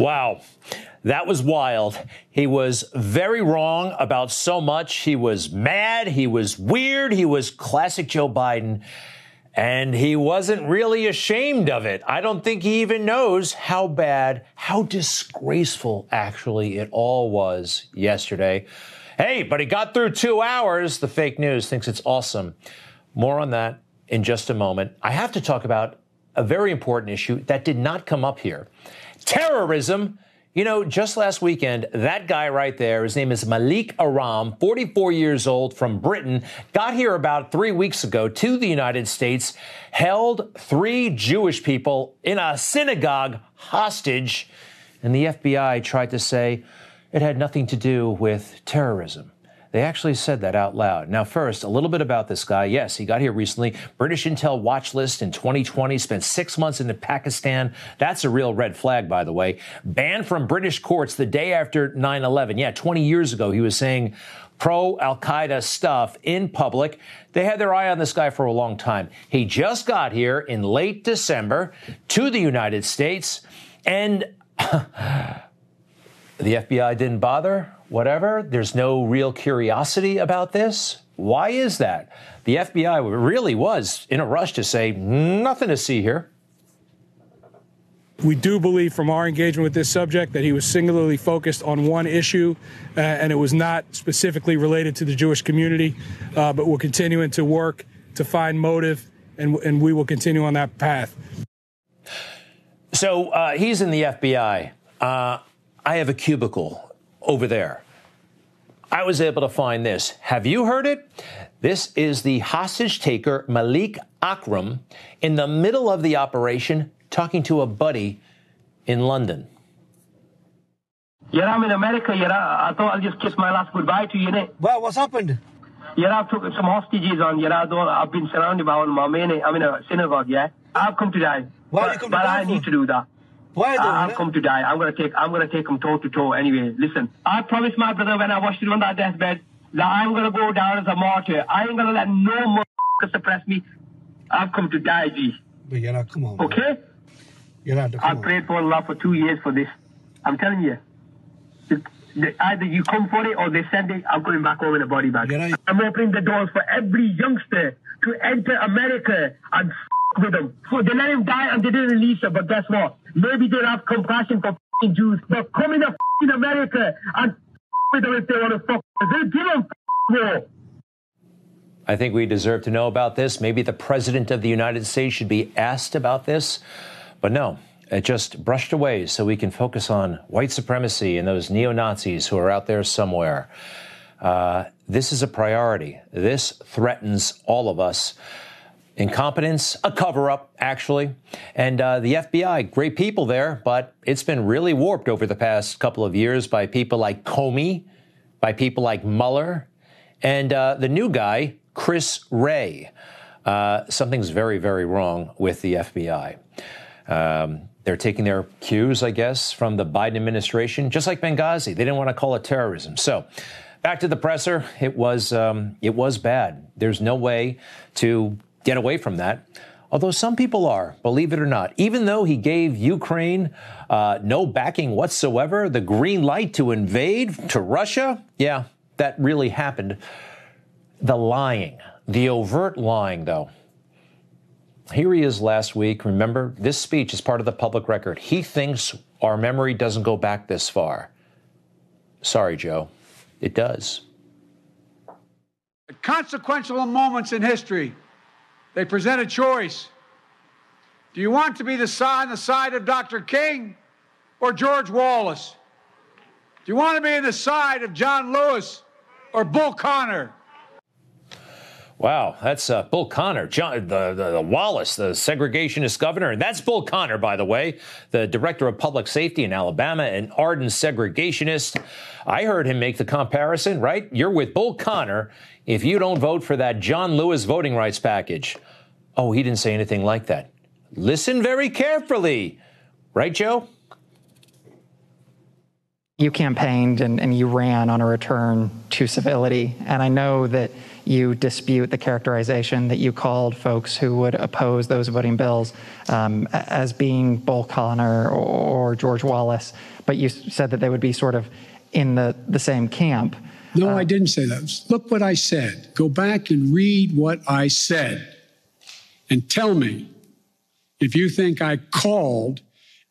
Wow. That was wild. He was very wrong about so much. He was mad. He was weird. He was classic Joe Biden. And he wasn't really ashamed of it. I don't think he even knows how bad, how disgraceful actually it all was yesterday. Hey, but he got through two hours. The fake news thinks it's awesome. More on that in just a moment. I have to talk about a very important issue that did not come up here terrorism. You know, just last weekend, that guy right there, his name is Malik Akram, 44 years old from Britain, got here about three weeks ago to the United States, held three Jewish people in a synagogue hostage, and the FBI tried to say it had nothing to do with terrorism. They actually said that out loud. Now, first, a little bit about this guy. Yes, he got here recently. British Intel watch list in 2020, spent six months in Pakistan. That's a real red flag, by the way. Banned from British courts the day after 9 11. Yeah, 20 years ago, he was saying pro Al Qaeda stuff in public. They had their eye on this guy for a long time. He just got here in late December to the United States, and the FBI didn't bother whatever. There's no real curiosity about this. Why is that? The FBI really was in a rush to say nothing to see here. We do believe from our engagement with this subject that he was singularly focused on one issue, uh, and it was not specifically related to the Jewish community. Uh, but we're continuing to work to find motive, and, and we will continue on that path. So uh, he's in the FBI. Uh, I have a cubicle over there. I was able to find this. Have you heard it? This is the hostage taker Malik Akram in the middle of the operation talking to a buddy in London. Yeah, I'm in America. Yeah, uh, I thought I'll just kiss my last goodbye to you. Innit? Well, what's happened? Yeah, I've took some hostages on. Yeah, I have been surrounded by all my men. I'm in a synagogue. Yeah, I've come to die. Why but, you come but to die I for? need to do that. Why do I, I've come to die. I'm gonna take. I'm gonna take them toe to toe. Anyway, listen. I promised my brother when I watched him on that deathbed that I'm gonna go down as a martyr. I ain't gonna let no more suppress me. I've come to die, G. But you're not, come on. man. Okay? You're not, come I've on. prayed for Allah for two years for this. I'm telling you. It- the- Either you come for it or they send it. I'm coming back home in a body bag. I'm opening the doors for every youngster to enter America and with them. So they let him die and they didn't release him. But guess what? Maybe they'll have compassion for f***ing Jews. But come in f***ing America and f- with them if they want to fuck. They give them war. I think we deserve to know about this. Maybe the President of the United States should be asked about this. But no, it just brushed away so we can focus on white supremacy and those neo Nazis who are out there somewhere. Uh, this is a priority. This threatens all of us. Incompetence, a cover up, actually. And uh, the FBI, great people there, but it's been really warped over the past couple of years by people like Comey, by people like Mueller, and uh, the new guy, Chris Wray. Uh, something's very, very wrong with the FBI. Um, they're taking their cues, I guess, from the Biden administration, just like Benghazi. They didn't want to call it terrorism. So, back to the presser. It was um, it was bad. There's no way to get away from that. Although some people are, believe it or not, even though he gave Ukraine uh, no backing whatsoever, the green light to invade to Russia, yeah, that really happened. The lying, the overt lying, though. Here he is last week. Remember, this speech is part of the public record. He thinks our memory doesn't go back this far. Sorry, Joe. It does. Consequential moments in history, they present a choice. Do you want to be the on the side of Dr. King or George Wallace? Do you want to be on the side of John Lewis or Bull Connor? Wow, that's uh, Bull Connor, John, the, the, the Wallace, the segregationist governor. And that's Bull Connor, by the way, the director of public safety in Alabama, an ardent segregationist. I heard him make the comparison, right? You're with Bull Connor if you don't vote for that John Lewis voting rights package. Oh, he didn't say anything like that. Listen very carefully. Right, Joe? You campaigned and, and you ran on a return to civility. And I know that you dispute the characterization that you called folks who would oppose those voting bills um, as being Bull Connor or, George Wallace, but you said that they would be sort of in the, the same camp. No, uh, I didn't say that. Look what I said. Go back and read what I said and tell me if you think I called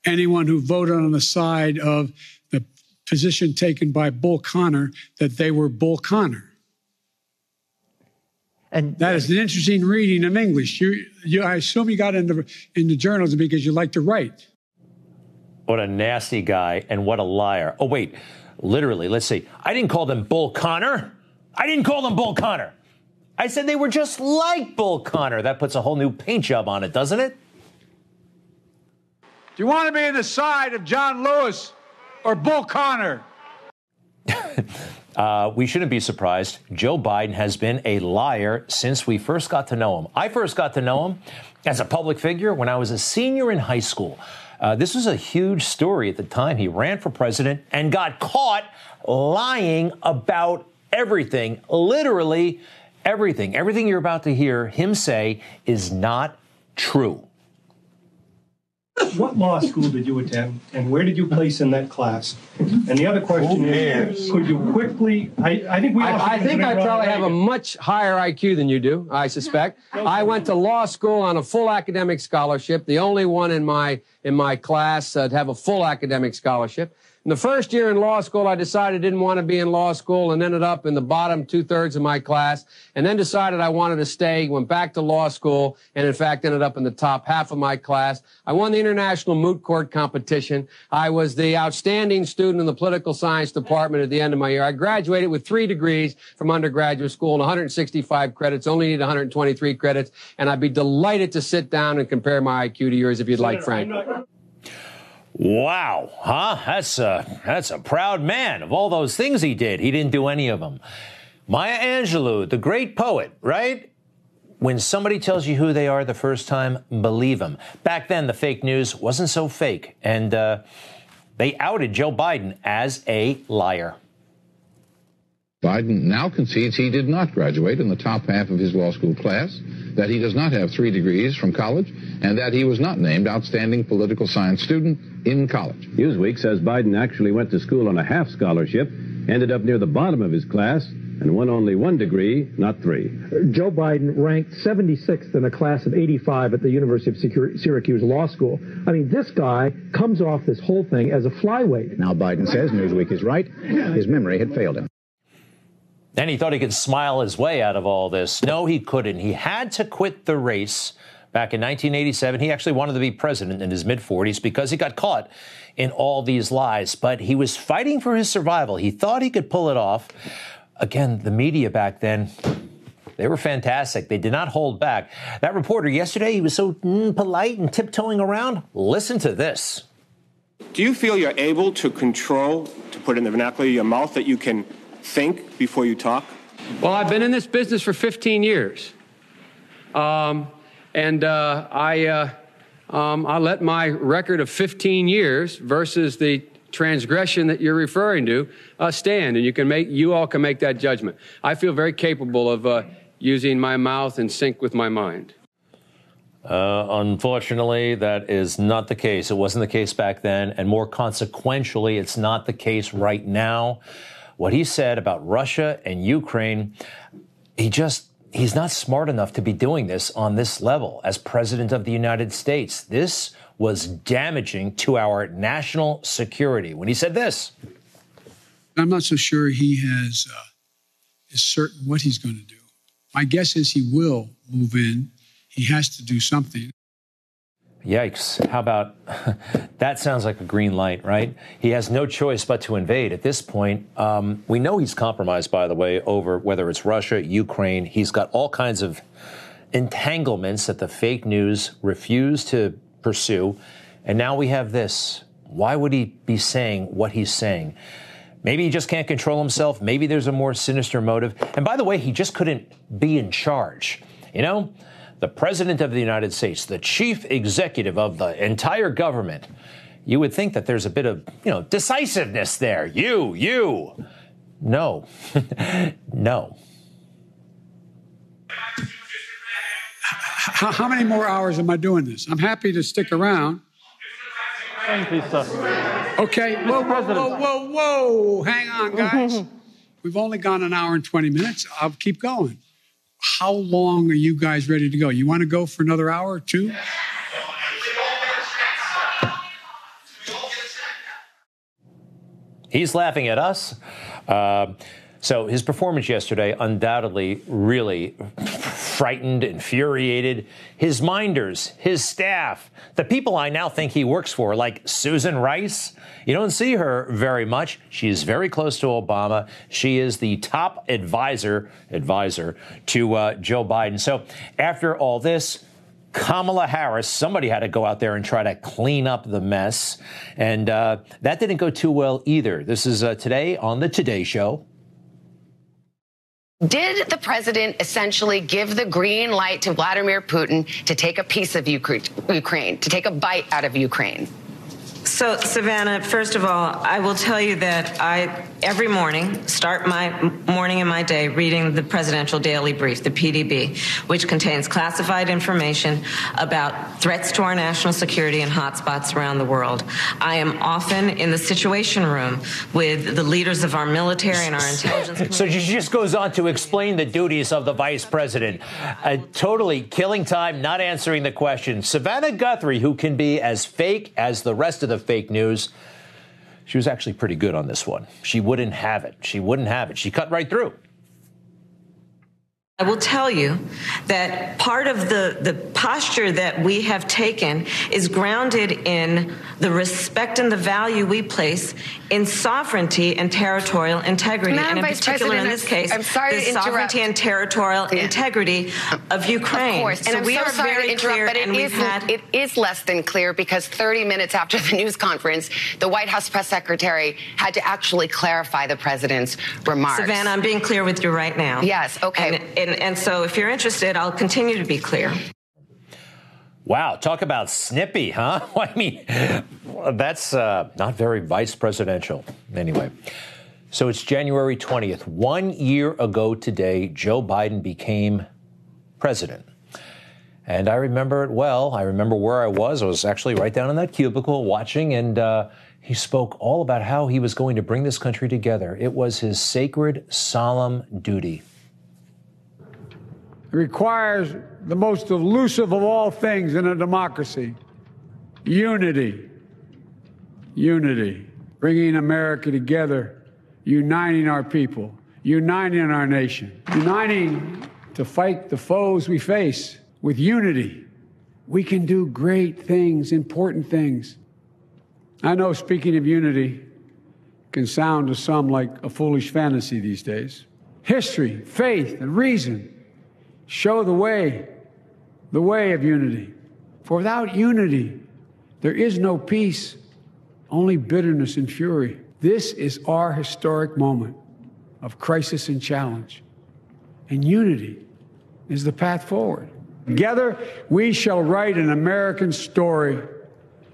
anyone who voted on the side of the position taken by Bull Connor that they were Bull Connor. And that is an interesting reading of English. You, you, I assume you got into into journalism because you like to write. What a nasty guy and what a liar. Oh wait, literally. Let's see. I didn't call them Bull Connor. I didn't call them Bull Connor. I said they were just like Bull Connor. That puts a whole new paint job on it, doesn't it? Do you want to be on the side of John Lewis or Bull Connor? uh, we shouldn't be surprised. Joe Biden has been a liar since we first got to know him. I first got to know him as a public figure when I was a senior in high school. Uh, this was a huge story at the time. He ran for president and got caught lying about everything, literally everything. Everything you're about to hear him say is not true. What law school did you attend, and where did you place in that class? And the other question is, could you quickly? I, I think we. I, I think I probably have a much higher IQ than you do. I suspect. I went to law school on a full academic scholarship, the only one in my in my class uh, to have a full academic scholarship. In the first year in law school, I decided I didn't want to be in law school and ended up in the bottom two thirds of my class and then decided I wanted to stay, went back to law school and in fact ended up in the top half of my class. I won the international moot court competition. I was the outstanding student in the political science department at the end of my year. I graduated with three degrees from undergraduate school and 165 credits, only need 123 credits. And I'd be delighted to sit down and compare my IQ to yours if you'd like, Frank. Wow, huh? That's a, that's a proud man. Of all those things he did, he didn't do any of them. Maya Angelou, the great poet, right? When somebody tells you who they are the first time, believe them. Back then, the fake news wasn't so fake, and uh, they outed Joe Biden as a liar. Biden now concedes he did not graduate in the top half of his law school class, that he does not have three degrees from college, and that he was not named outstanding political science student in college. Newsweek says Biden actually went to school on a half scholarship, ended up near the bottom of his class, and won only one degree, not three. Joe Biden ranked 76th in a class of 85 at the University of Syracuse Law School. I mean, this guy comes off this whole thing as a flyweight. Now Biden says Newsweek is right. His memory had failed him. And he thought he could smile his way out of all this. No, he couldn't. He had to quit the race back in 1987. He actually wanted to be president in his mid 40s because he got caught in all these lies. But he was fighting for his survival. He thought he could pull it off. Again, the media back then, they were fantastic. They did not hold back. That reporter yesterday, he was so mm, polite and tiptoeing around. Listen to this. Do you feel you're able to control, to put in the vernacular, your mouth that you can think before you talk? Well, I've been in this business for 15 years. Um, and uh, I, uh, um, I let my record of 15 years versus the transgression that you're referring to uh, stand, and you can make you all can make that judgment. I feel very capable of uh, using my mouth in sync with my mind. Uh, unfortunately, that is not the case. It wasn't the case back then, and more consequentially, it's not the case right now what he said about Russia and Ukraine, he just he's not smart enough to be doing this on this level as president of the United States. This was damaging to our national security when he said this. I'm not so sure he has uh, is certain what he's going to do. My guess is he will move in. He has to do something. Yikes. How about that? Sounds like a green light, right? He has no choice but to invade. At this point, um, we know he's compromised, by the way, over whether it's Russia, Ukraine. He's got all kinds of entanglements that the fake news refuse to pursue. And now we have this. Why would he be saying what he's saying? Maybe he just can't control himself. Maybe there's a more sinister motive. And by the way, he just couldn't be in charge. You know, the President of the United States, the chief executive of the entire government, you would think that there's a bit of, you know, decisiveness there. You, you. no, no. How, how many more hours am I doing this? I'm happy to stick around. Okay, whoa, whoa, whoa, whoa, whoa. Hang on, guys. We've only gone an hour and 20 minutes. I'll keep going. How long are you guys ready to go? You want to go for another hour or two? He's laughing at us. Uh, so his performance yesterday undoubtedly really frightened, infuriated his minders, his staff, the people I now think he works for, like Susan Rice. You don't see her very much. She is very close to Obama. She is the top advisor advisor to uh, Joe Biden. So after all this, Kamala Harris, somebody had to go out there and try to clean up the mess. And uh, that didn't go too well either. This is uh, today on The Today Show. Did the president essentially give the green light to Vladimir Putin to take a piece of Ukraine, to take a bite out of Ukraine? So, Savannah, first of all, I will tell you that I every morning start my morning and my day reading the Presidential Daily Brief, the PDB, which contains classified information about threats to our national security and hotspots around the world. I am often in the Situation Room with the leaders of our military and our intelligence. so she just goes on to explain the duties of the vice president, uh, totally killing time, not answering the question. Savannah Guthrie, who can be as fake as the rest of the fake news. She was actually pretty good on this one. She wouldn't have it. She wouldn't have it. She cut right through. I will tell you that part of the, the posture that we have taken is grounded in the respect and the value we place in sovereignty and territorial integrity. Madam and in Vice particular, in this case, I'm sorry the sovereignty and territorial Yeah. integrity of Ukraine. Of course, and so I'm we so are sorry very to interrupt, clear, but it and is- had it is less than clear because 30 minutes after the news conference, the White House press secretary had to actually clarify the president's remarks. Savannah, I'm being clear with you right now. Yes, okay. And, and, and so if you're interested, I'll continue to be clear. Wow, talk about snippy, huh? I mean, that's uh, not very vice presidential. Anyway, so it's January 20th. One year ago today, Joe Biden became president. And I remember it well. I remember where I was. I was actually right down in that cubicle watching, and uh, he spoke all about how he was going to bring this country together. It was his sacred, solemn duty. Requires the most elusive of all things in a democracy unity. Unity. Bringing America together, uniting our people, uniting our nation, uniting to fight the foes we face with unity. We can do great things, important things. I know speaking of unity can sound to some like a foolish fantasy these days. History, faith, and reason show the way, the way of unity. For without unity, there is no peace, only bitterness and fury. This is our historic moment of crisis and challenge. And unity is the path forward. Together, we shall write an American story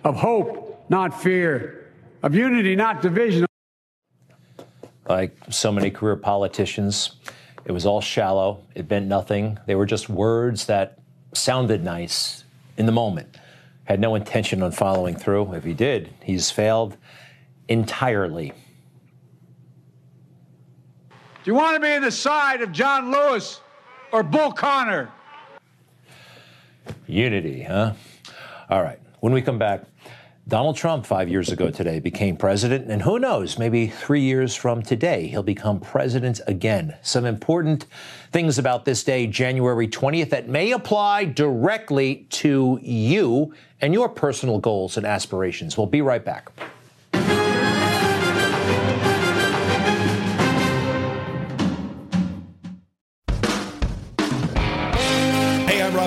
of hope, not fear, of unity, not division. like so many career politicians. It was all shallow. It meant nothing. They were just words that sounded nice in the moment. Had no intention on following through. If he did, he's failed entirely. Do you want to be on the side of John Lewis or Bull Connor? Unity, huh? All right. When we come back, Donald Trump, five years ago today, became president, and who knows, maybe three years from today, he'll become president again. Some important things about this day, January 20th, that may apply directly to you and your personal goals and aspirations. We'll be right back.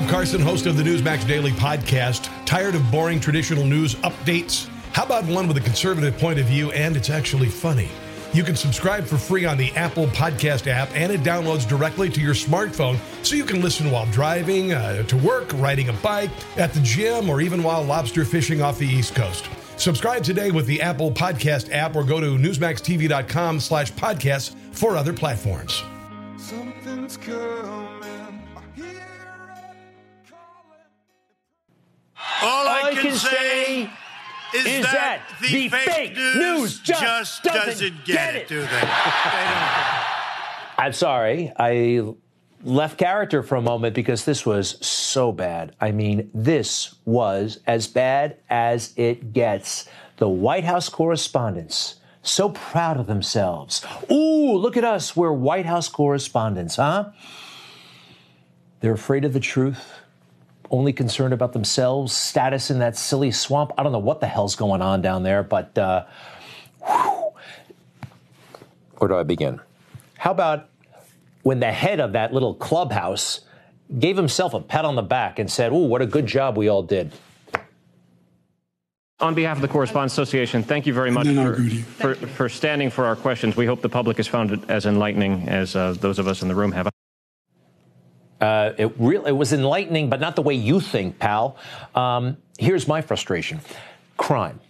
Carson, host of the Newsmax Daily Podcast. Tired of boring traditional news updates? How about one with a conservative point of view and it's actually funny? You can subscribe for free on the Apple Podcast app, and it downloads directly to your smartphone so you can listen while driving, uh, to work, riding a bike, at the gym, or even while lobster fishing off the East Coast. Subscribe today with the Apple Podcast app or go to newsmaxtv.com slash podcasts for other platforms. Something's. All I, can, say is, is that, that the, the fake, fake news, news just, just doesn't, doesn't get, get it, it. do they? they. I'm sorry. I left character for a moment because this was so bad. I mean, this was as bad as it gets. The White House correspondents, so proud of themselves. Ooh, look at us. We're White House correspondents, huh? They're afraid of the truth, only concerned about themselves, status in that silly swamp. I don't know what the hell's going on down there, but uh, whew. where do I begin? How about when the head of that little clubhouse gave himself a pat on the back and said, Ooh, what a good job we all did? On behalf of the Correspondents Association, thank you very much for, for, for, standing for our questions. We hope the public has found it as enlightening as uh, those of us in the room have. Uh, it, re- it was enlightening, but not the way you think, pal. Um, here's my frustration crime.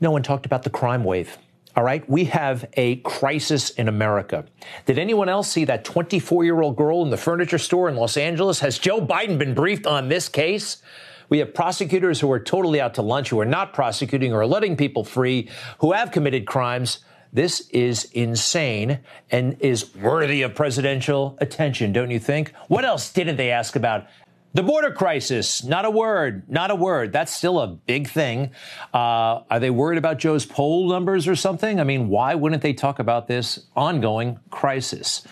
No one talked about the crime wave. All right, we have a crisis in America. Did anyone else see that 24 year old girl in the furniture store in Los Angeles? Has Joe Biden been briefed on this case? We have prosecutors who are totally out to lunch, who are not prosecuting or letting people free, who have committed crimes. This is insane and is worthy of presidential attention, don't you think? What else didn't they ask about? The border crisis, not a word, not a word. That's still a big thing. Uh, are they worried about Joe's poll numbers or something? I mean, why wouldn't they talk about this ongoing crisis?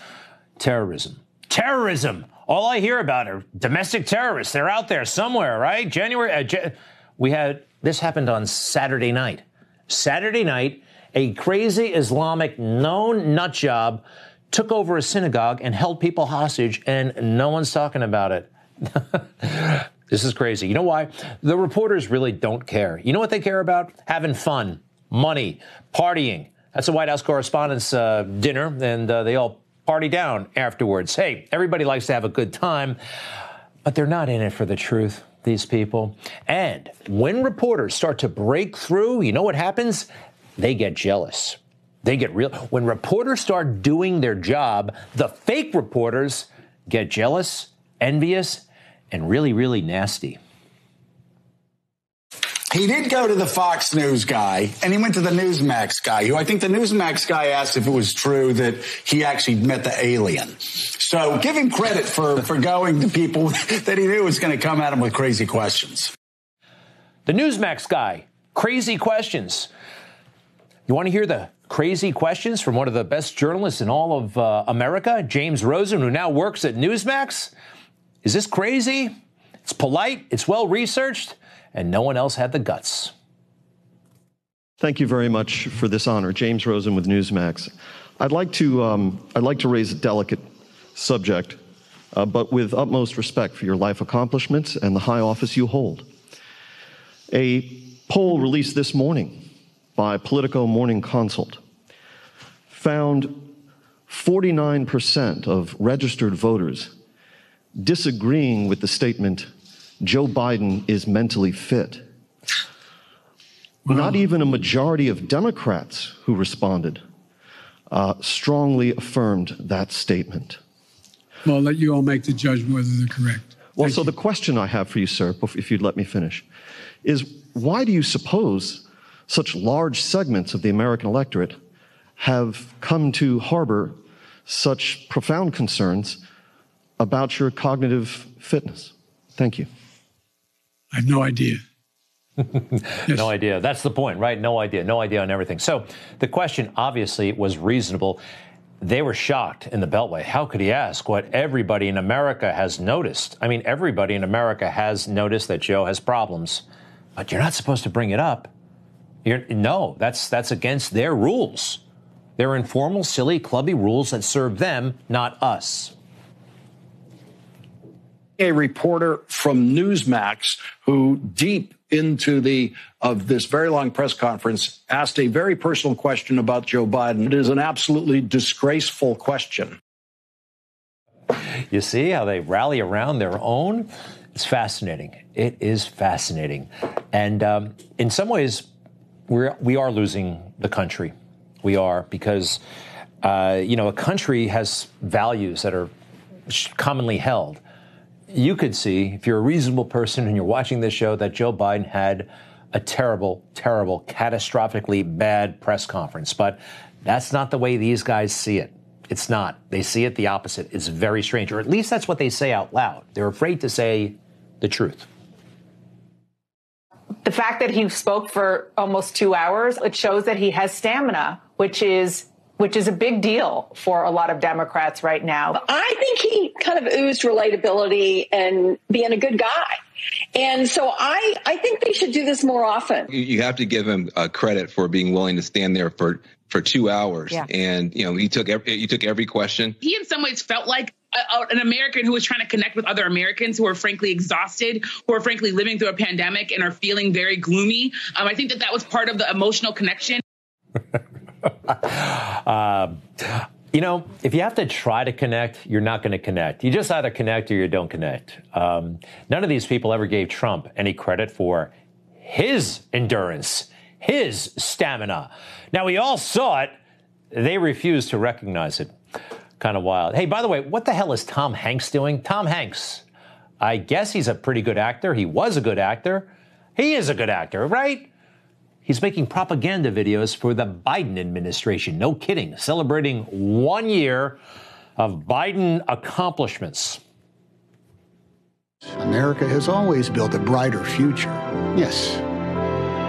Terrorism. Terrorism. All I hear about are domestic terrorists. They're out there somewhere, right? January. Uh, we had this happened on Saturday night. Saturday night, a crazy Islamic known nut job took over a synagogue and held people hostage, and no one's talking about it. this is crazy. You know why? The reporters really don't care. You know what they care about? Having fun, money, partying. That's a White House Correspondents' uh, dinner, and uh, they all party down afterwards. Hey, everybody likes to have a good time, but they're not in it for the truth, these people. And when reporters start to break through, you know what happens? They get jealous. They get real. When reporters start doing their job, the fake reporters get jealous, envious, and really, really nasty. He did go to the Fox News guy and he went to the Newsmax guy, who I think the Newsmax guy asked if it was true that he actually met the alien. So give him credit for, for going to people that he knew was going to come at him with crazy questions. The Newsmax guy, crazy questions. You want to hear the crazy questions from one of the best journalists in all of uh, America, James Rosen, who now works at Newsmax? Is this crazy? It's polite, it's well researched, and no one else had the guts. Thank you very much for this honor, James Rosen with Newsmax. I'd like to um, I'd like to raise a delicate subject, uh, but with utmost respect for your life accomplishments and the high office you hold. A poll released this morning by Politico Morning Consult found 49% of registered voters disagreeing with the statement Joe Biden is mentally fit. Not even a majority of Democrats who responded uh, strongly affirmed that statement. Well, I'll let you all make the judgment whether they're correct. Well, Thank so you. the question I have for you, sir, if you'd let me finish, is why do you suppose such large segments of the American electorate have come to harbor such profound concerns about your cognitive fitness? Thank you. I have no idea. yes. No idea. That's the point, right? No idea. No idea on everything. So the question obviously was reasonable. They were shocked in the Beltway. How could he ask what everybody in America has noticed? I mean, everybody in America has noticed that Joe has problems, but you're not supposed to bring it up. You're, no, that's that's against their rules. They're informal, silly, clubby rules that serve them, not us a reporter from Newsmax who deep into the of this very long press conference asked a very personal question about Joe Biden. It is an absolutely disgraceful question. You see how they rally around their own? It's fascinating. It is fascinating. And um, in some ways, we're, we are losing the country. We are because, uh, you know, a country has values that are commonly held. You could see, if you're a reasonable person and you're watching this show, that Joe Biden had a terrible, terrible, catastrophically bad press conference. But that's not the way these guys see it. It's not. They see it the opposite. It's very strange, or at least that's what they say out loud. They're afraid to say the truth. The fact that he spoke for almost two hours, it shows that he has stamina, which is which is a big deal for a lot of Democrats right now. I think he kind of oozed relatability and being a good guy. And so I, I think they should do this more often. You have to give him uh, credit for being willing to stand there for for two hours, yeah. and you know he took every, he took every question. He in some ways felt like a, an American who was trying to connect with other Americans who are frankly exhausted, who are frankly living through a pandemic and are feeling very gloomy. Um, I think that that was part of the emotional connection. uh, you know, if you have to try to connect, you're not going to connect. You just either connect or you don't connect. Um, none of these people ever gave Trump any credit for his endurance, his stamina. Now, we all saw it. They refused to recognize it. Kind of wild. Hey, by the way, what the hell is Tom Hanks doing? Tom Hanks. I guess he's a pretty good actor. He was a good actor. He is a good actor, right? He's making propaganda videos for the Biden administration. No kidding. Celebrating one year of Biden accomplishments. America has always built a brighter future. Yes,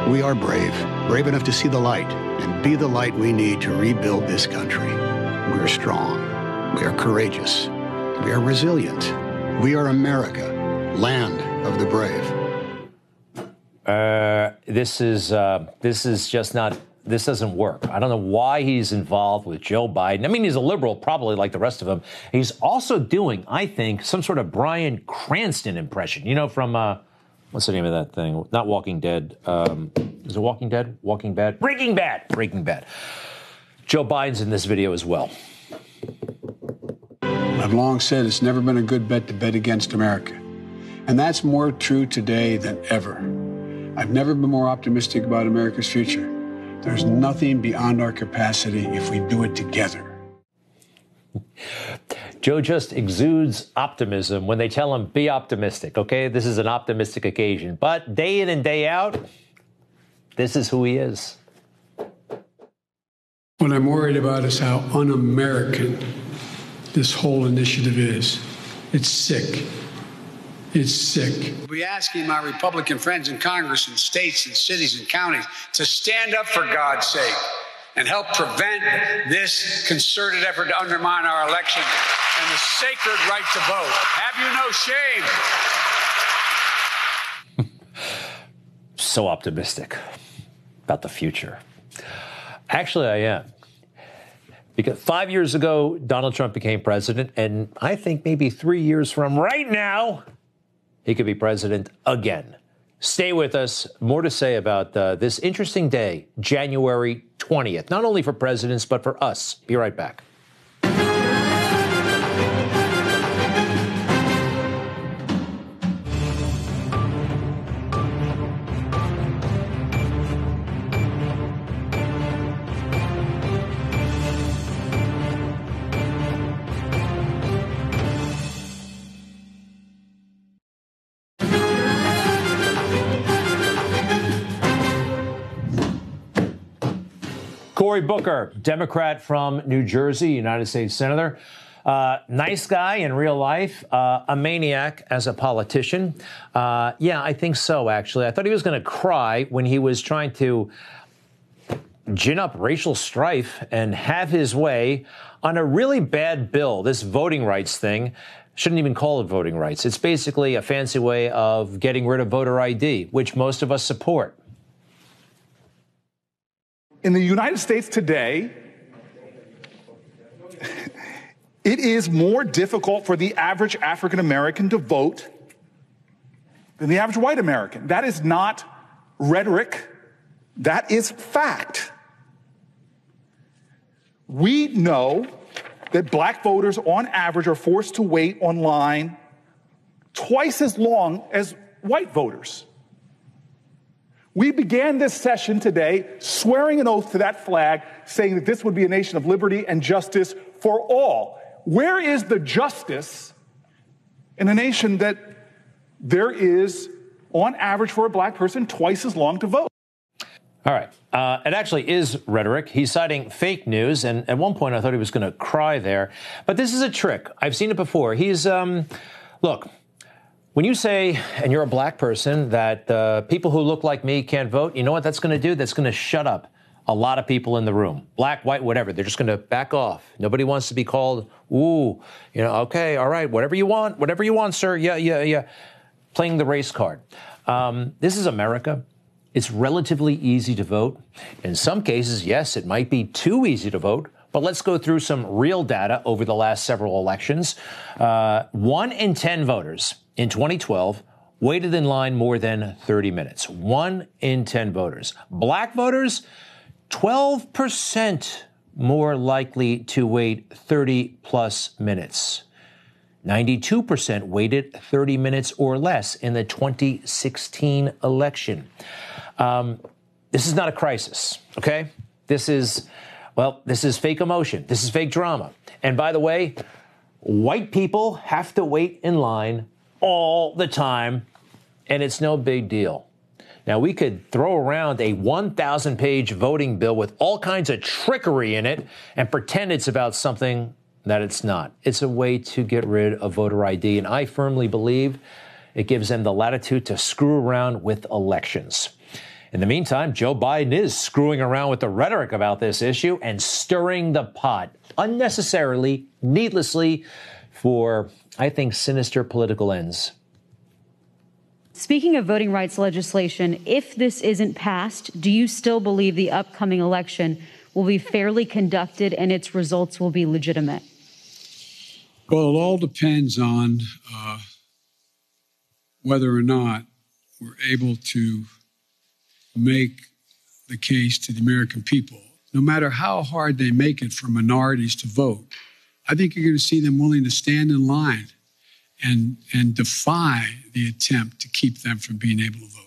we are brave, brave enough to see the light and be the light we need to rebuild this country. We are strong. We are courageous. We are resilient. We are America, land of the brave. Uh, this is uh, this is just not. This doesn't work. I don't know why he's involved with Joe Biden. I mean, he's a liberal, probably like the rest of them. He's also doing, I think, some sort of Bryan Cranston impression. You know, from uh, what's the name of that thing? Not Walking Dead. Um, is it Walking Dead? Walking Bad? Breaking Bad. Breaking Bad. Joe Biden's in this video as well. I've long said it's never been a good bet to bet against America. And that's more true today than ever. I've never been more optimistic about America's future. There's nothing beyond our capacity if we do it together. Joe just exudes optimism when they tell him, be optimistic, okay? This is an optimistic occasion. But day in and day out, this is who he is. What I'm worried about is how un American this whole initiative is. It's sick It's sick. We'll be asking my Republican friends in Congress and states and cities and counties to stand up for God's sake and help prevent this concerted effort to undermine our election and the sacred right to vote. Have you no shame? so optimistic about the future. Actually, I am. Because five years ago, Donald Trump became president, and I think maybe three years from right now, he could be president again. Stay with us. More to say about uh, this interesting day, January 20th, not only for presidents, but for us. Be right back. Cory Booker, Democrat from New Jersey, United States Senator. Uh, nice guy in real life, uh, a maniac as a politician. Uh, yeah, I think so, actually. I thought he was going to cry when he was trying to gin up racial strife and have his way on a really bad bill, this voting rights thing. Shouldn't even call it voting rights. It's basically a fancy way of getting rid of voter ID, which most of us support. In the United States today, it is more difficult for the average African American to vote than the average white American. That is not rhetoric, that is fact. We know that black voters on average are forced to wait online twice as long as white voters. We began this session today swearing an oath to that flag, saying that this would be a nation of liberty and justice for all. Where is the justice in a nation that there is, on average, for a black person, twice as long to vote? All right. Uh, it actually is rhetoric. He's citing fake news, and at one point I thought he was going to cry there. But this is a trick. I've seen it before. He's, um, look, when you say, and you're a black person, that uh, people who look like me can't vote, you know what that's going to do? That's going to shut up a lot of people in the room, black, white, whatever. They're just going to back off. Nobody wants to be called, ooh, you know, okay, all right, whatever you want, whatever you want, sir. Yeah, yeah, yeah. Playing the race card. Um, this is America. It's relatively easy to vote. In some cases, yes, it might be too easy to vote. But let's go through some real data over the last several elections. Uh, one in 10 voters in 2012 waited in line more than 30 minutes. One in 10 voters. Black voters, 12% more likely to wait 30 plus minutes. 92% waited 30 minutes or less in the 2016 election. Um, this is not a crisis, okay? This is, well, this is fake emotion. This is fake drama. And by the way, white people have to wait in line all the time, and it's no big deal. Now, we could throw around a 1,000 page voting bill with all kinds of trickery in it and pretend it's about something that it's not. It's a way to get rid of voter ID, and I firmly believe it gives them the latitude to screw around with elections. In the meantime, Joe Biden is screwing around with the rhetoric about this issue and stirring the pot unnecessarily, needlessly, for, I think, sinister political ends. Speaking of voting rights legislation, if this isn't passed, do you still believe the upcoming election will be fairly conducted and its results will be legitimate? Well, it all depends on uh, whether or not we're able to make the case to the American people. No matter how hard they make it for minorities to vote, I think you're going to see them willing to stand in line and, and defy the attempt to keep them from being able to vote.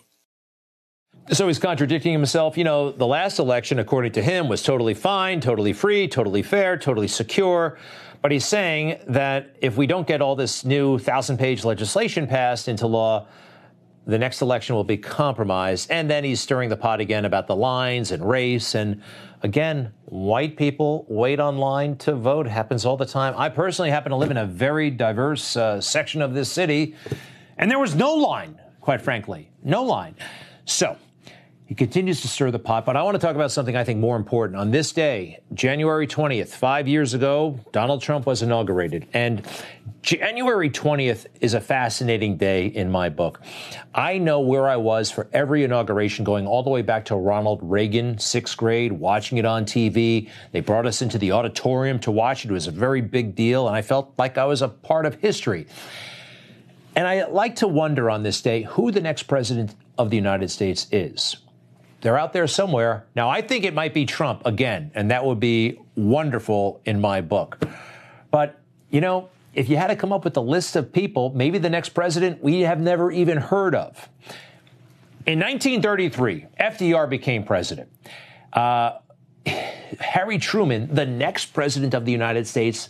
So he's contradicting himself. You know, the last election, according to him, was totally fine, totally free, totally fair, totally secure. But he's saying that if we don't get all this new thousand page legislation passed into law, the next election will be compromised. And then he's stirring the pot again about the lines and race. And again, white people wait online to vote. Happens all the time. I personally happen to live in a very diverse uh, section of this city, and there was no line, quite frankly. No line. So, he continues to stir the pot, but I want to talk about something I think more important. On this day, January 20th, five years ago, Donald Trump was inaugurated. And January 20th is a fascinating day in my book. I know where I was for every inauguration, going all the way back to Ronald Reagan, sixth grade, watching it on TV. They brought us into the auditorium to watch it. It was a very big deal, and I felt like I was a part of history. And I like to wonder on this day who the next president of the United States is. They're out there somewhere. Now, I think it might be Trump again, and that would be wonderful in my book. But, you know, if you had to come up with a list of people, maybe the next president we have never even heard of. In 1933, FDR became president. Uh, Harry Truman, the next president of the United States,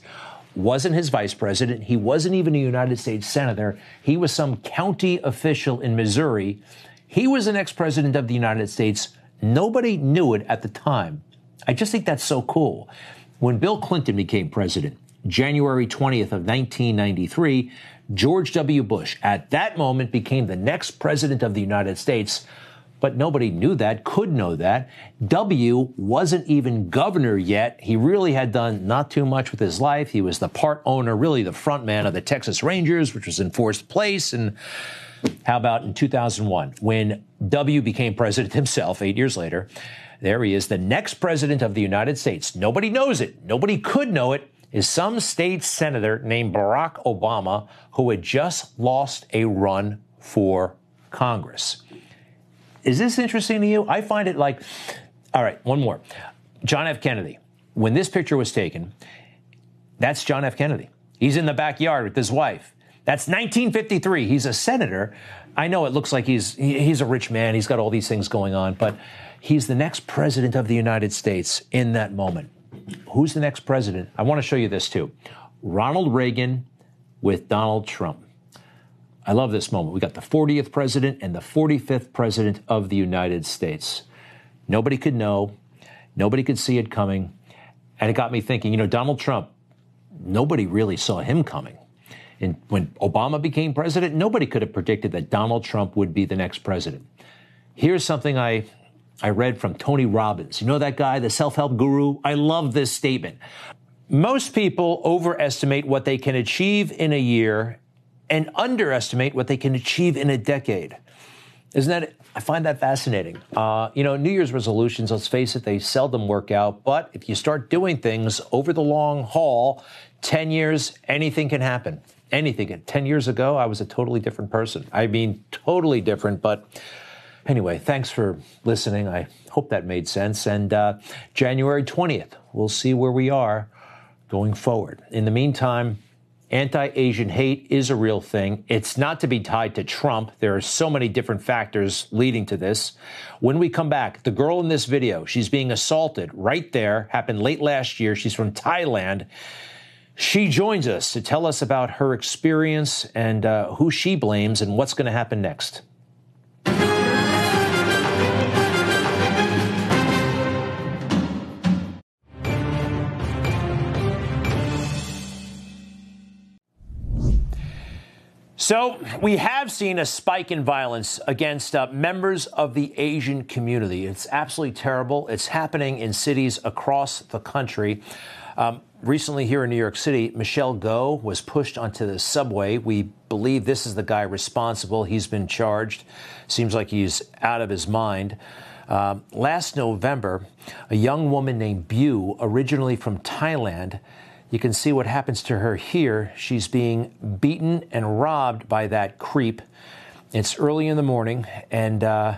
wasn't his vice president. He wasn't even a United States senator. He was some county official in Missouri he was the next president of the United States. Nobody knew it at the time. I just think that's so cool. When Bill Clinton became president, January 20th of 1993, George W. Bush at that moment became the next president of the United States. But nobody knew that, could know that. W wasn't even governor yet. He really had done not too much with his life. He was the part owner, really the front man of the Texas Rangers, which was in fourth place. And how about in 2001, when W became president himself, eight years later? There he is, the next president of the United States. Nobody knows it. Nobody could know it. Is some state senator named Barack Obama who had just lost a run for Congress. Is this interesting to you? I find it like, all right, one more. John F. Kennedy. When this picture was taken, that's John F. Kennedy. He's in the backyard with his wife. That's 1953. He's a senator. I know it looks like he's he's a rich man. He's got all these things going on, but he's the next president of the United States in that moment. Who's the next president? I want to show you this too. Ronald Reagan with Donald Trump. I love this moment. We got the 40th president and the 45th president of the United States. Nobody could know, nobody could see it coming. And it got me thinking, you know, Donald Trump, nobody really saw him coming. And when Obama became president, nobody could have predicted that Donald Trump would be the next president. Here's something I, I read from Tony Robbins. You know that guy, the self help guru? I love this statement. Most people overestimate what they can achieve in a year and underestimate what they can achieve in a decade. Isn't that? I find that fascinating. Uh, you know, New Year's resolutions. Let's face it, they seldom work out. But if you start doing things over the long haul, ten years, anything can happen. Anything. Ten years ago, I was a totally different person. I mean, totally different. But anyway, thanks for listening. I hope that made sense. And uh, January twentieth, we'll see where we are going forward. In the meantime, anti Asian hate is a real thing. It's not to be tied to Trump. There are so many different factors leading to this. When we come back, the girl in this video, she's being assaulted right there, happened late last year. She's from Thailand. She joins us to tell us about her experience and uh, who she blames and what's going to happen next. So, we have seen a spike in violence against uh, members of the Asian community. It's absolutely terrible. It's happening in cities across the country. Um, recently, here in New York City, Michelle Go was pushed onto the subway. We believe this is the guy responsible. He's been charged. Seems like he's out of his mind. Uh, last November, a young woman named Bu, originally from Thailand, you can see what happens to her here. She's being beaten and robbed by that creep. It's early in the morning, and uh,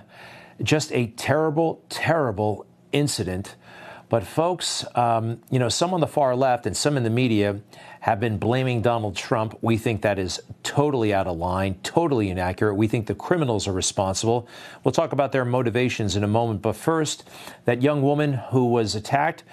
just a terrible, terrible incident. But, folks, um, you know, some on the far left and some in the media have been blaming Donald Trump. We think that is totally out of line, totally inaccurate. We think the criminals are responsible. We'll talk about their motivations in a moment. But first, that young woman who was attacked.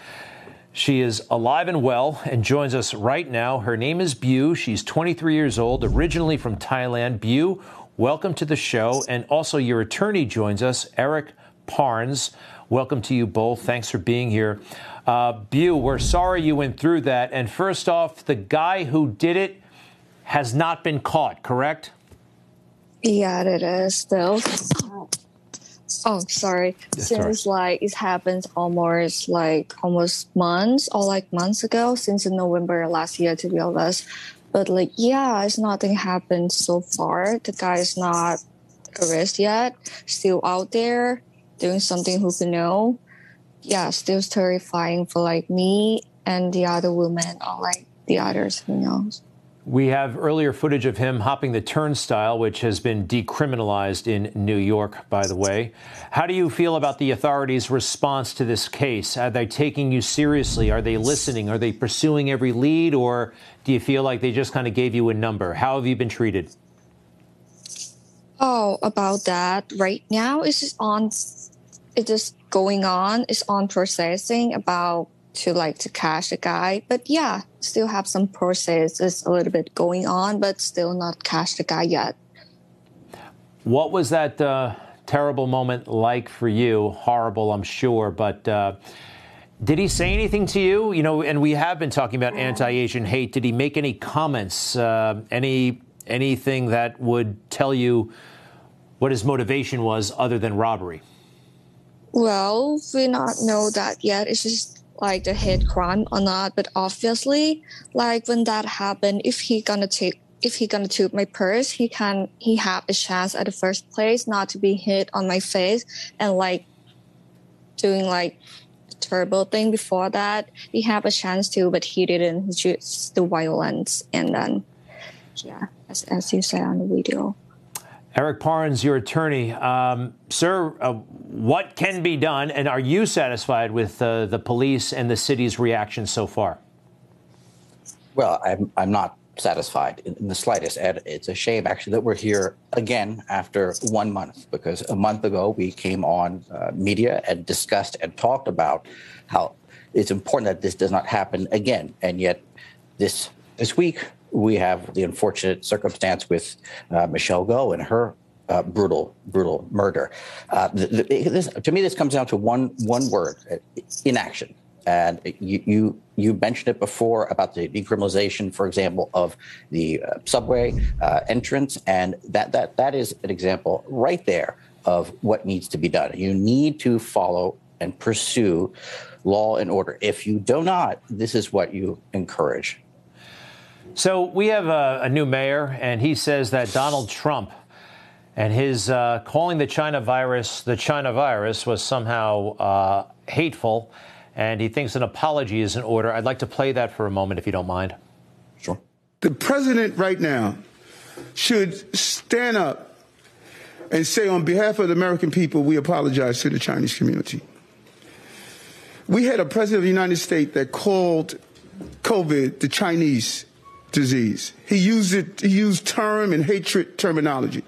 She is alive and well and joins us right now. Her name is Bu. She's 23 years old, originally from Thailand. Bu, welcome to the show. And also, your attorney joins us, Eric Parnes. Welcome to you both. Thanks for being here. Uh, Bu, we're sorry you went through that. And first off, the guy who did it has not been caught, correct? Yeah, it is still. Oh, sorry. since like it happens almost like almost months or like months ago, since November last year, to be honest. But like, yeah, it's nothing happened so far. The guy is not arrested yet. Still out there doing something who can know. Yeah, still terrifying for like me and the other women or like the others who knows. We have earlier footage of him hopping the turnstile, which has been decriminalized in New York, by the way. How do you feel about the authorities' response to this case? Are they taking you seriously? Are they listening? Are they pursuing every lead? Or do you feel like they just kind of gave you a number? How have you been treated? Oh, about that. Right now, it's just on, it's just going on. It's on processing about to like to catch the guy. But yeah, still have some process; processes a little bit going on, but still not catch the guy yet. What was that uh, terrible moment like for you? Horrible, I'm sure, but. Uh, did he say anything to you? You know, and we have been talking about anti-Asian hate. Did he make any comments, uh, any anything that would tell you what his motivation was other than robbery? Well, we not know that yet. It's just like the hate crime or not but obviously like when that happened if he gonna take if he gonna take my purse he can he have a chance at the first place not to be hit on my face and like doing like terrible thing before that. He have a chance to but he didn't. Just the violence and then yeah as, as you said on the video Eric Parnes, your attorney. Um, sir, uh, what can be done, and are you satisfied with uh, the police and the city's reaction so far? Well, I'm, I'm not satisfied in, the slightest. And it's a shame, actually, that we're here again after one month, because a month ago we came on uh, media and discussed and talked about how it's important that this does not happen again. And yet, this this week we have the unfortunate circumstance with uh, Michelle Go and her uh, brutal, brutal murder. Uh, the, the, this, to me, this comes down to one one word: uh, inaction. And you, you you mentioned it before about the decriminalization, for example, of the uh, subway uh, entrance, and that that that is an example right there of what needs to be done. You need to follow and pursue law and order. If you do not, this is what you encourage. So we have a, a new mayor, and he says that Donald Trump and his uh, calling the China virus the China virus was somehow uh, hateful and he thinks an apology is in order. I'd like to play that for a moment, if you don't mind. Sure. The president right now should stand up and say, on behalf of the American people, we apologize to the Chinese community. We had a president of the United States that called COVID the Chinese disease. He used it, he used term and hatred terminology.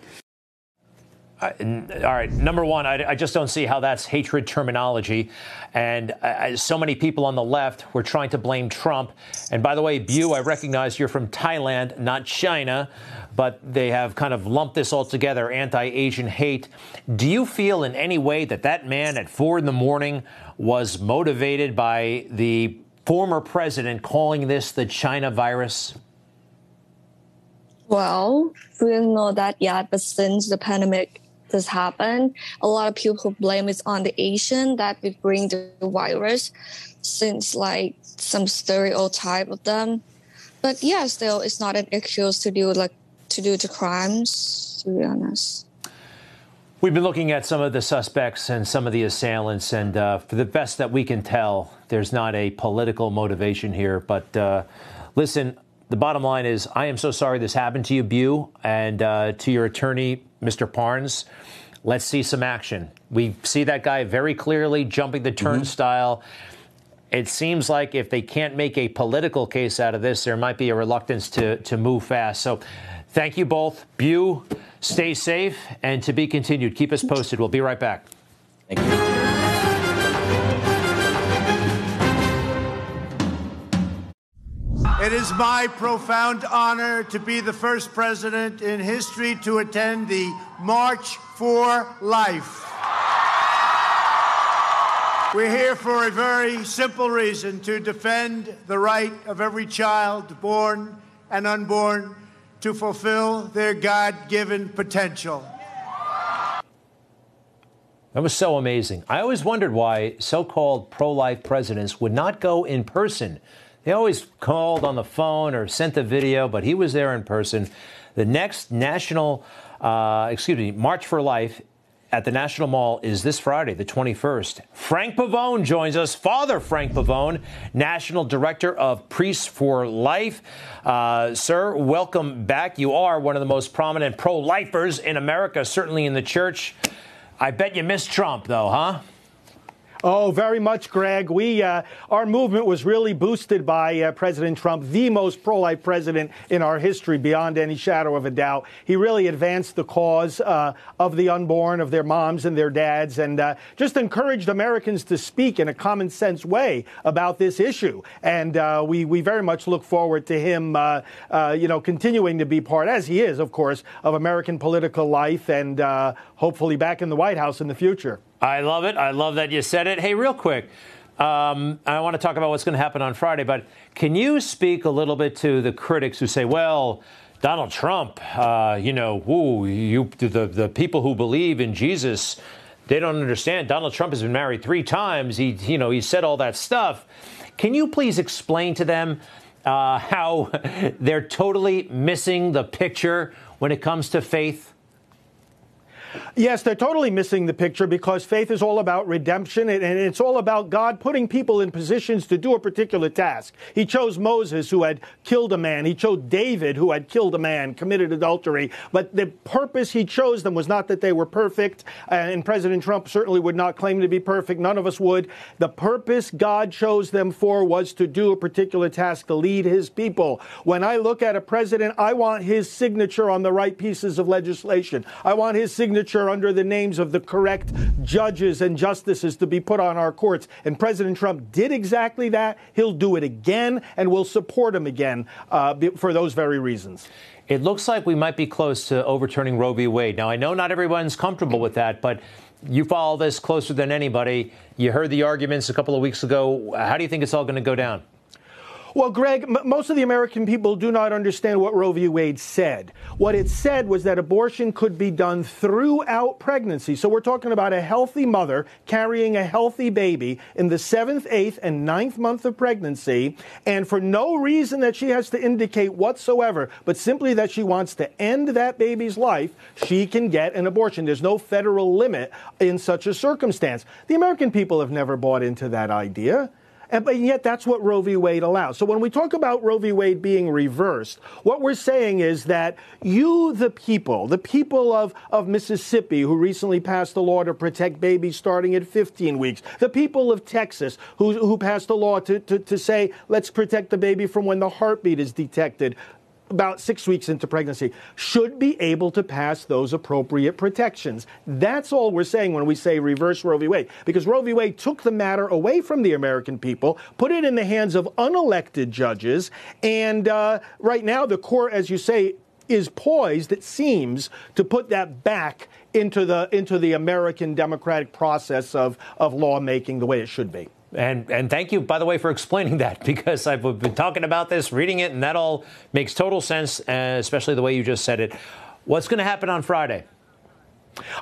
All right. Number one, I, I, just don't see how that's hatred terminology. And uh, so many people on the left were trying to blame Trump. And by the way, Bu, I recognize you're from Thailand, not China, but they have kind of lumped this all together anti Asian hate. Do you feel in any way that that man at four in the morning was motivated by the former president calling this the China virus? Well, we don't know that yet, but since the pandemic this happened. A lot of people blame it on the Asian that we bring the virus, since like some stereotype of them. But yeah, still, it's not an excuse to do like to do the crimes. To be honest. We've been looking at some of the suspects and some of the assailants, and uh, for the best that we can tell, there's not a political motivation here. But uh, listen, the bottom line is, I am so sorry this happened to you, Bu, and uh, to your attorney, Mr. Parnes. Let's see some action. We see that guy very clearly jumping the mm-hmm. turnstile. Mm-hmm. It seems like if they can't make a political case out of this, there might be a reluctance to, to move fast. So thank you both. Bu, stay safe, and to be continued. Keep us posted. We'll be right back. Thank you. It is my profound honor to be the first president in history to attend the March for Life. We're here for a very simple reason to defend the right of every child, born and unborn, to fulfill their God given potential. That was so amazing. I always wondered why so called pro life presidents would not go in person they always called on the phone or sent the video, but he was there in person. The next national, uh, excuse me, March for Life at the National Mall is this Friday, the 21st. Frank Pavone joins us. Father Frank Pavone, National Director of Priests for Life. Uh, sir, welcome back. You are one of the most prominent pro lifers in America, certainly in the church. I bet you missed Trump, though, huh? Oh, very much, Greg. We uh, our movement was really boosted by uh, President Trump, the most pro-life president in our history, beyond any shadow of a doubt. He really advanced the cause uh, of the unborn, of their moms and their dads, and uh, just encouraged Americans to speak in a common sense way about this issue. And uh, we we very much look forward to him, uh, you know, continuing to be part, as he is, of course, of American political life, and hopefully back in the White House in the future. I love it. I love that you said it. Hey, real quick. Um, I want to talk about what's going to happen on Friday, but can you speak a little bit to the critics who say, well, Donald Trump, uh, you know, ooh, you, the, the people who believe in Jesus, they don't understand. Donald Trump has been married three times. He, you know, he said all that stuff. Can you please explain to them uh, how they're totally missing the picture when it comes to faith? Yes, they're totally missing the picture because faith is all about redemption and it's all about God putting people in positions to do a particular task. He chose Moses, who had killed a man. He chose David, who had killed a man, committed adultery. But the purpose he chose them was not that they were perfect, uh, and President Trump certainly would not claim to be perfect. None of us would. The purpose God chose them for was to do a particular task, to lead his people. When I look at a president, I want his signature on the right pieces of legislation. I want his signature under the names of the correct judges and justices to be put on our courts. And President Trump did exactly that. He'll do it again, and we'll support him again uh, for those very reasons. It looks like we might be close to overturning Roe v. Wade. Now, I know not everyone's comfortable with that, but you follow this closer than anybody. You heard the arguments a couple of weeks ago. How do you think it's all going to go down? Well, Greg, m- most of the American people do not understand what Roe v. Wade said. What it said was that abortion could be done throughout pregnancy. So we're talking about a healthy mother carrying a healthy baby in the seventh, eighth, and ninth month of pregnancy, and for no reason that she has to indicate whatsoever, but simply that she wants to end that baby's life, she can get an abortion. There's no federal limit in such a circumstance. The American people have never bought into that idea. And, but yet that's what Roe v. Wade allows. So when we talk about Roe v. Wade being reversed, what we're saying is that you, the people, the people of, of Mississippi who recently passed a law to protect babies starting at 15 weeks, the people of Texas who, who passed a law to, to, to say, let's protect the baby from when the heartbeat is detected, about six weeks into pregnancy should be able to pass those appropriate protections. That's all we're saying when we say reverse Roe v. Wade, because Roe v. Wade took the matter away from the American people, put it in the hands of unelected judges, and uh, right now the court, as you say, is poised, it seems, to put that back into the into the American democratic process of, of lawmaking the way it should be. And and thank you, by the way, for explaining that because I've been talking about this, reading it, and that all makes total sense, uh, especially the way you just said it. What's going to happen on Friday?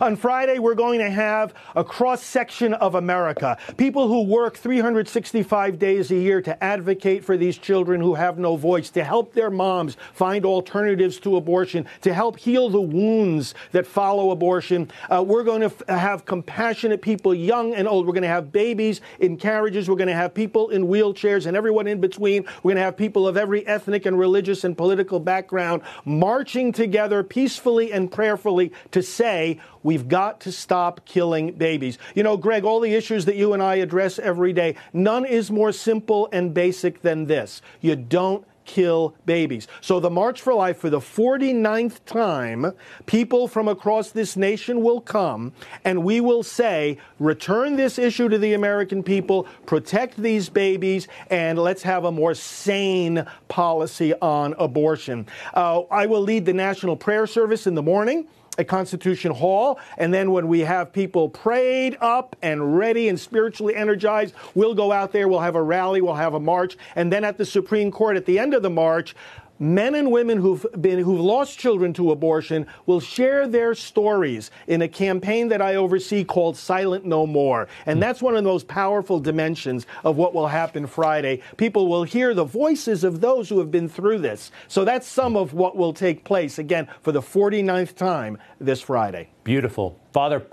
On Friday, we're going to have a cross section of America. People who work 365 days a year to advocate for these children who have no voice, to help their moms find alternatives to abortion, to help heal the wounds that follow abortion. Uh, we're going to f- have compassionate people, young and old. We're going to have babies in carriages. We're going to have people in wheelchairs and everyone in between. We're going to have people of every ethnic and religious and political background marching together peacefully and prayerfully to say, We've got to stop killing babies. You know, Greg, all the issues that you and I address every day, none is more simple and basic than this. You don't kill babies. So, the March for Life, for the 49th time, people from across this nation will come and we will say, return this issue to the American people, protect these babies, and let's have a more sane policy on abortion. Uh, I will lead the National Prayer Service in the morning at Constitution Hall. And then when we have people prayed up and ready and spiritually energized, we'll go out there, we'll have a rally, we'll have a march. And then at the Supreme Court at the end of the march, men and women who've been who've lost children to abortion will share their stories in a campaign that I oversee called Silent No More. And that's one of those powerful dimensions of what will happen Friday. People will hear the voices of those who have been through this. So that's some of what will take place again for the 49th time this Friday. Beautiful. Father,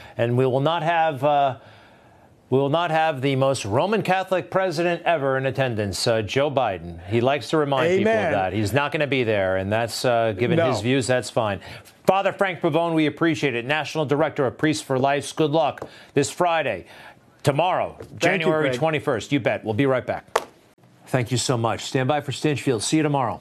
and we will not have uh we will not have the most Roman Catholic president ever in attendance, uh, Joe Biden. He likes to remind Amen. people of that. He's not going to be there, and that's uh, given No. his views, that's fine. Father Frank Pavone, we appreciate it. National Director of Priests for Life. Good luck this Friday, tomorrow, January Greg. 21st. You bet. We'll be right back. Thank you so much. Stand by for Stinchfield. See you tomorrow.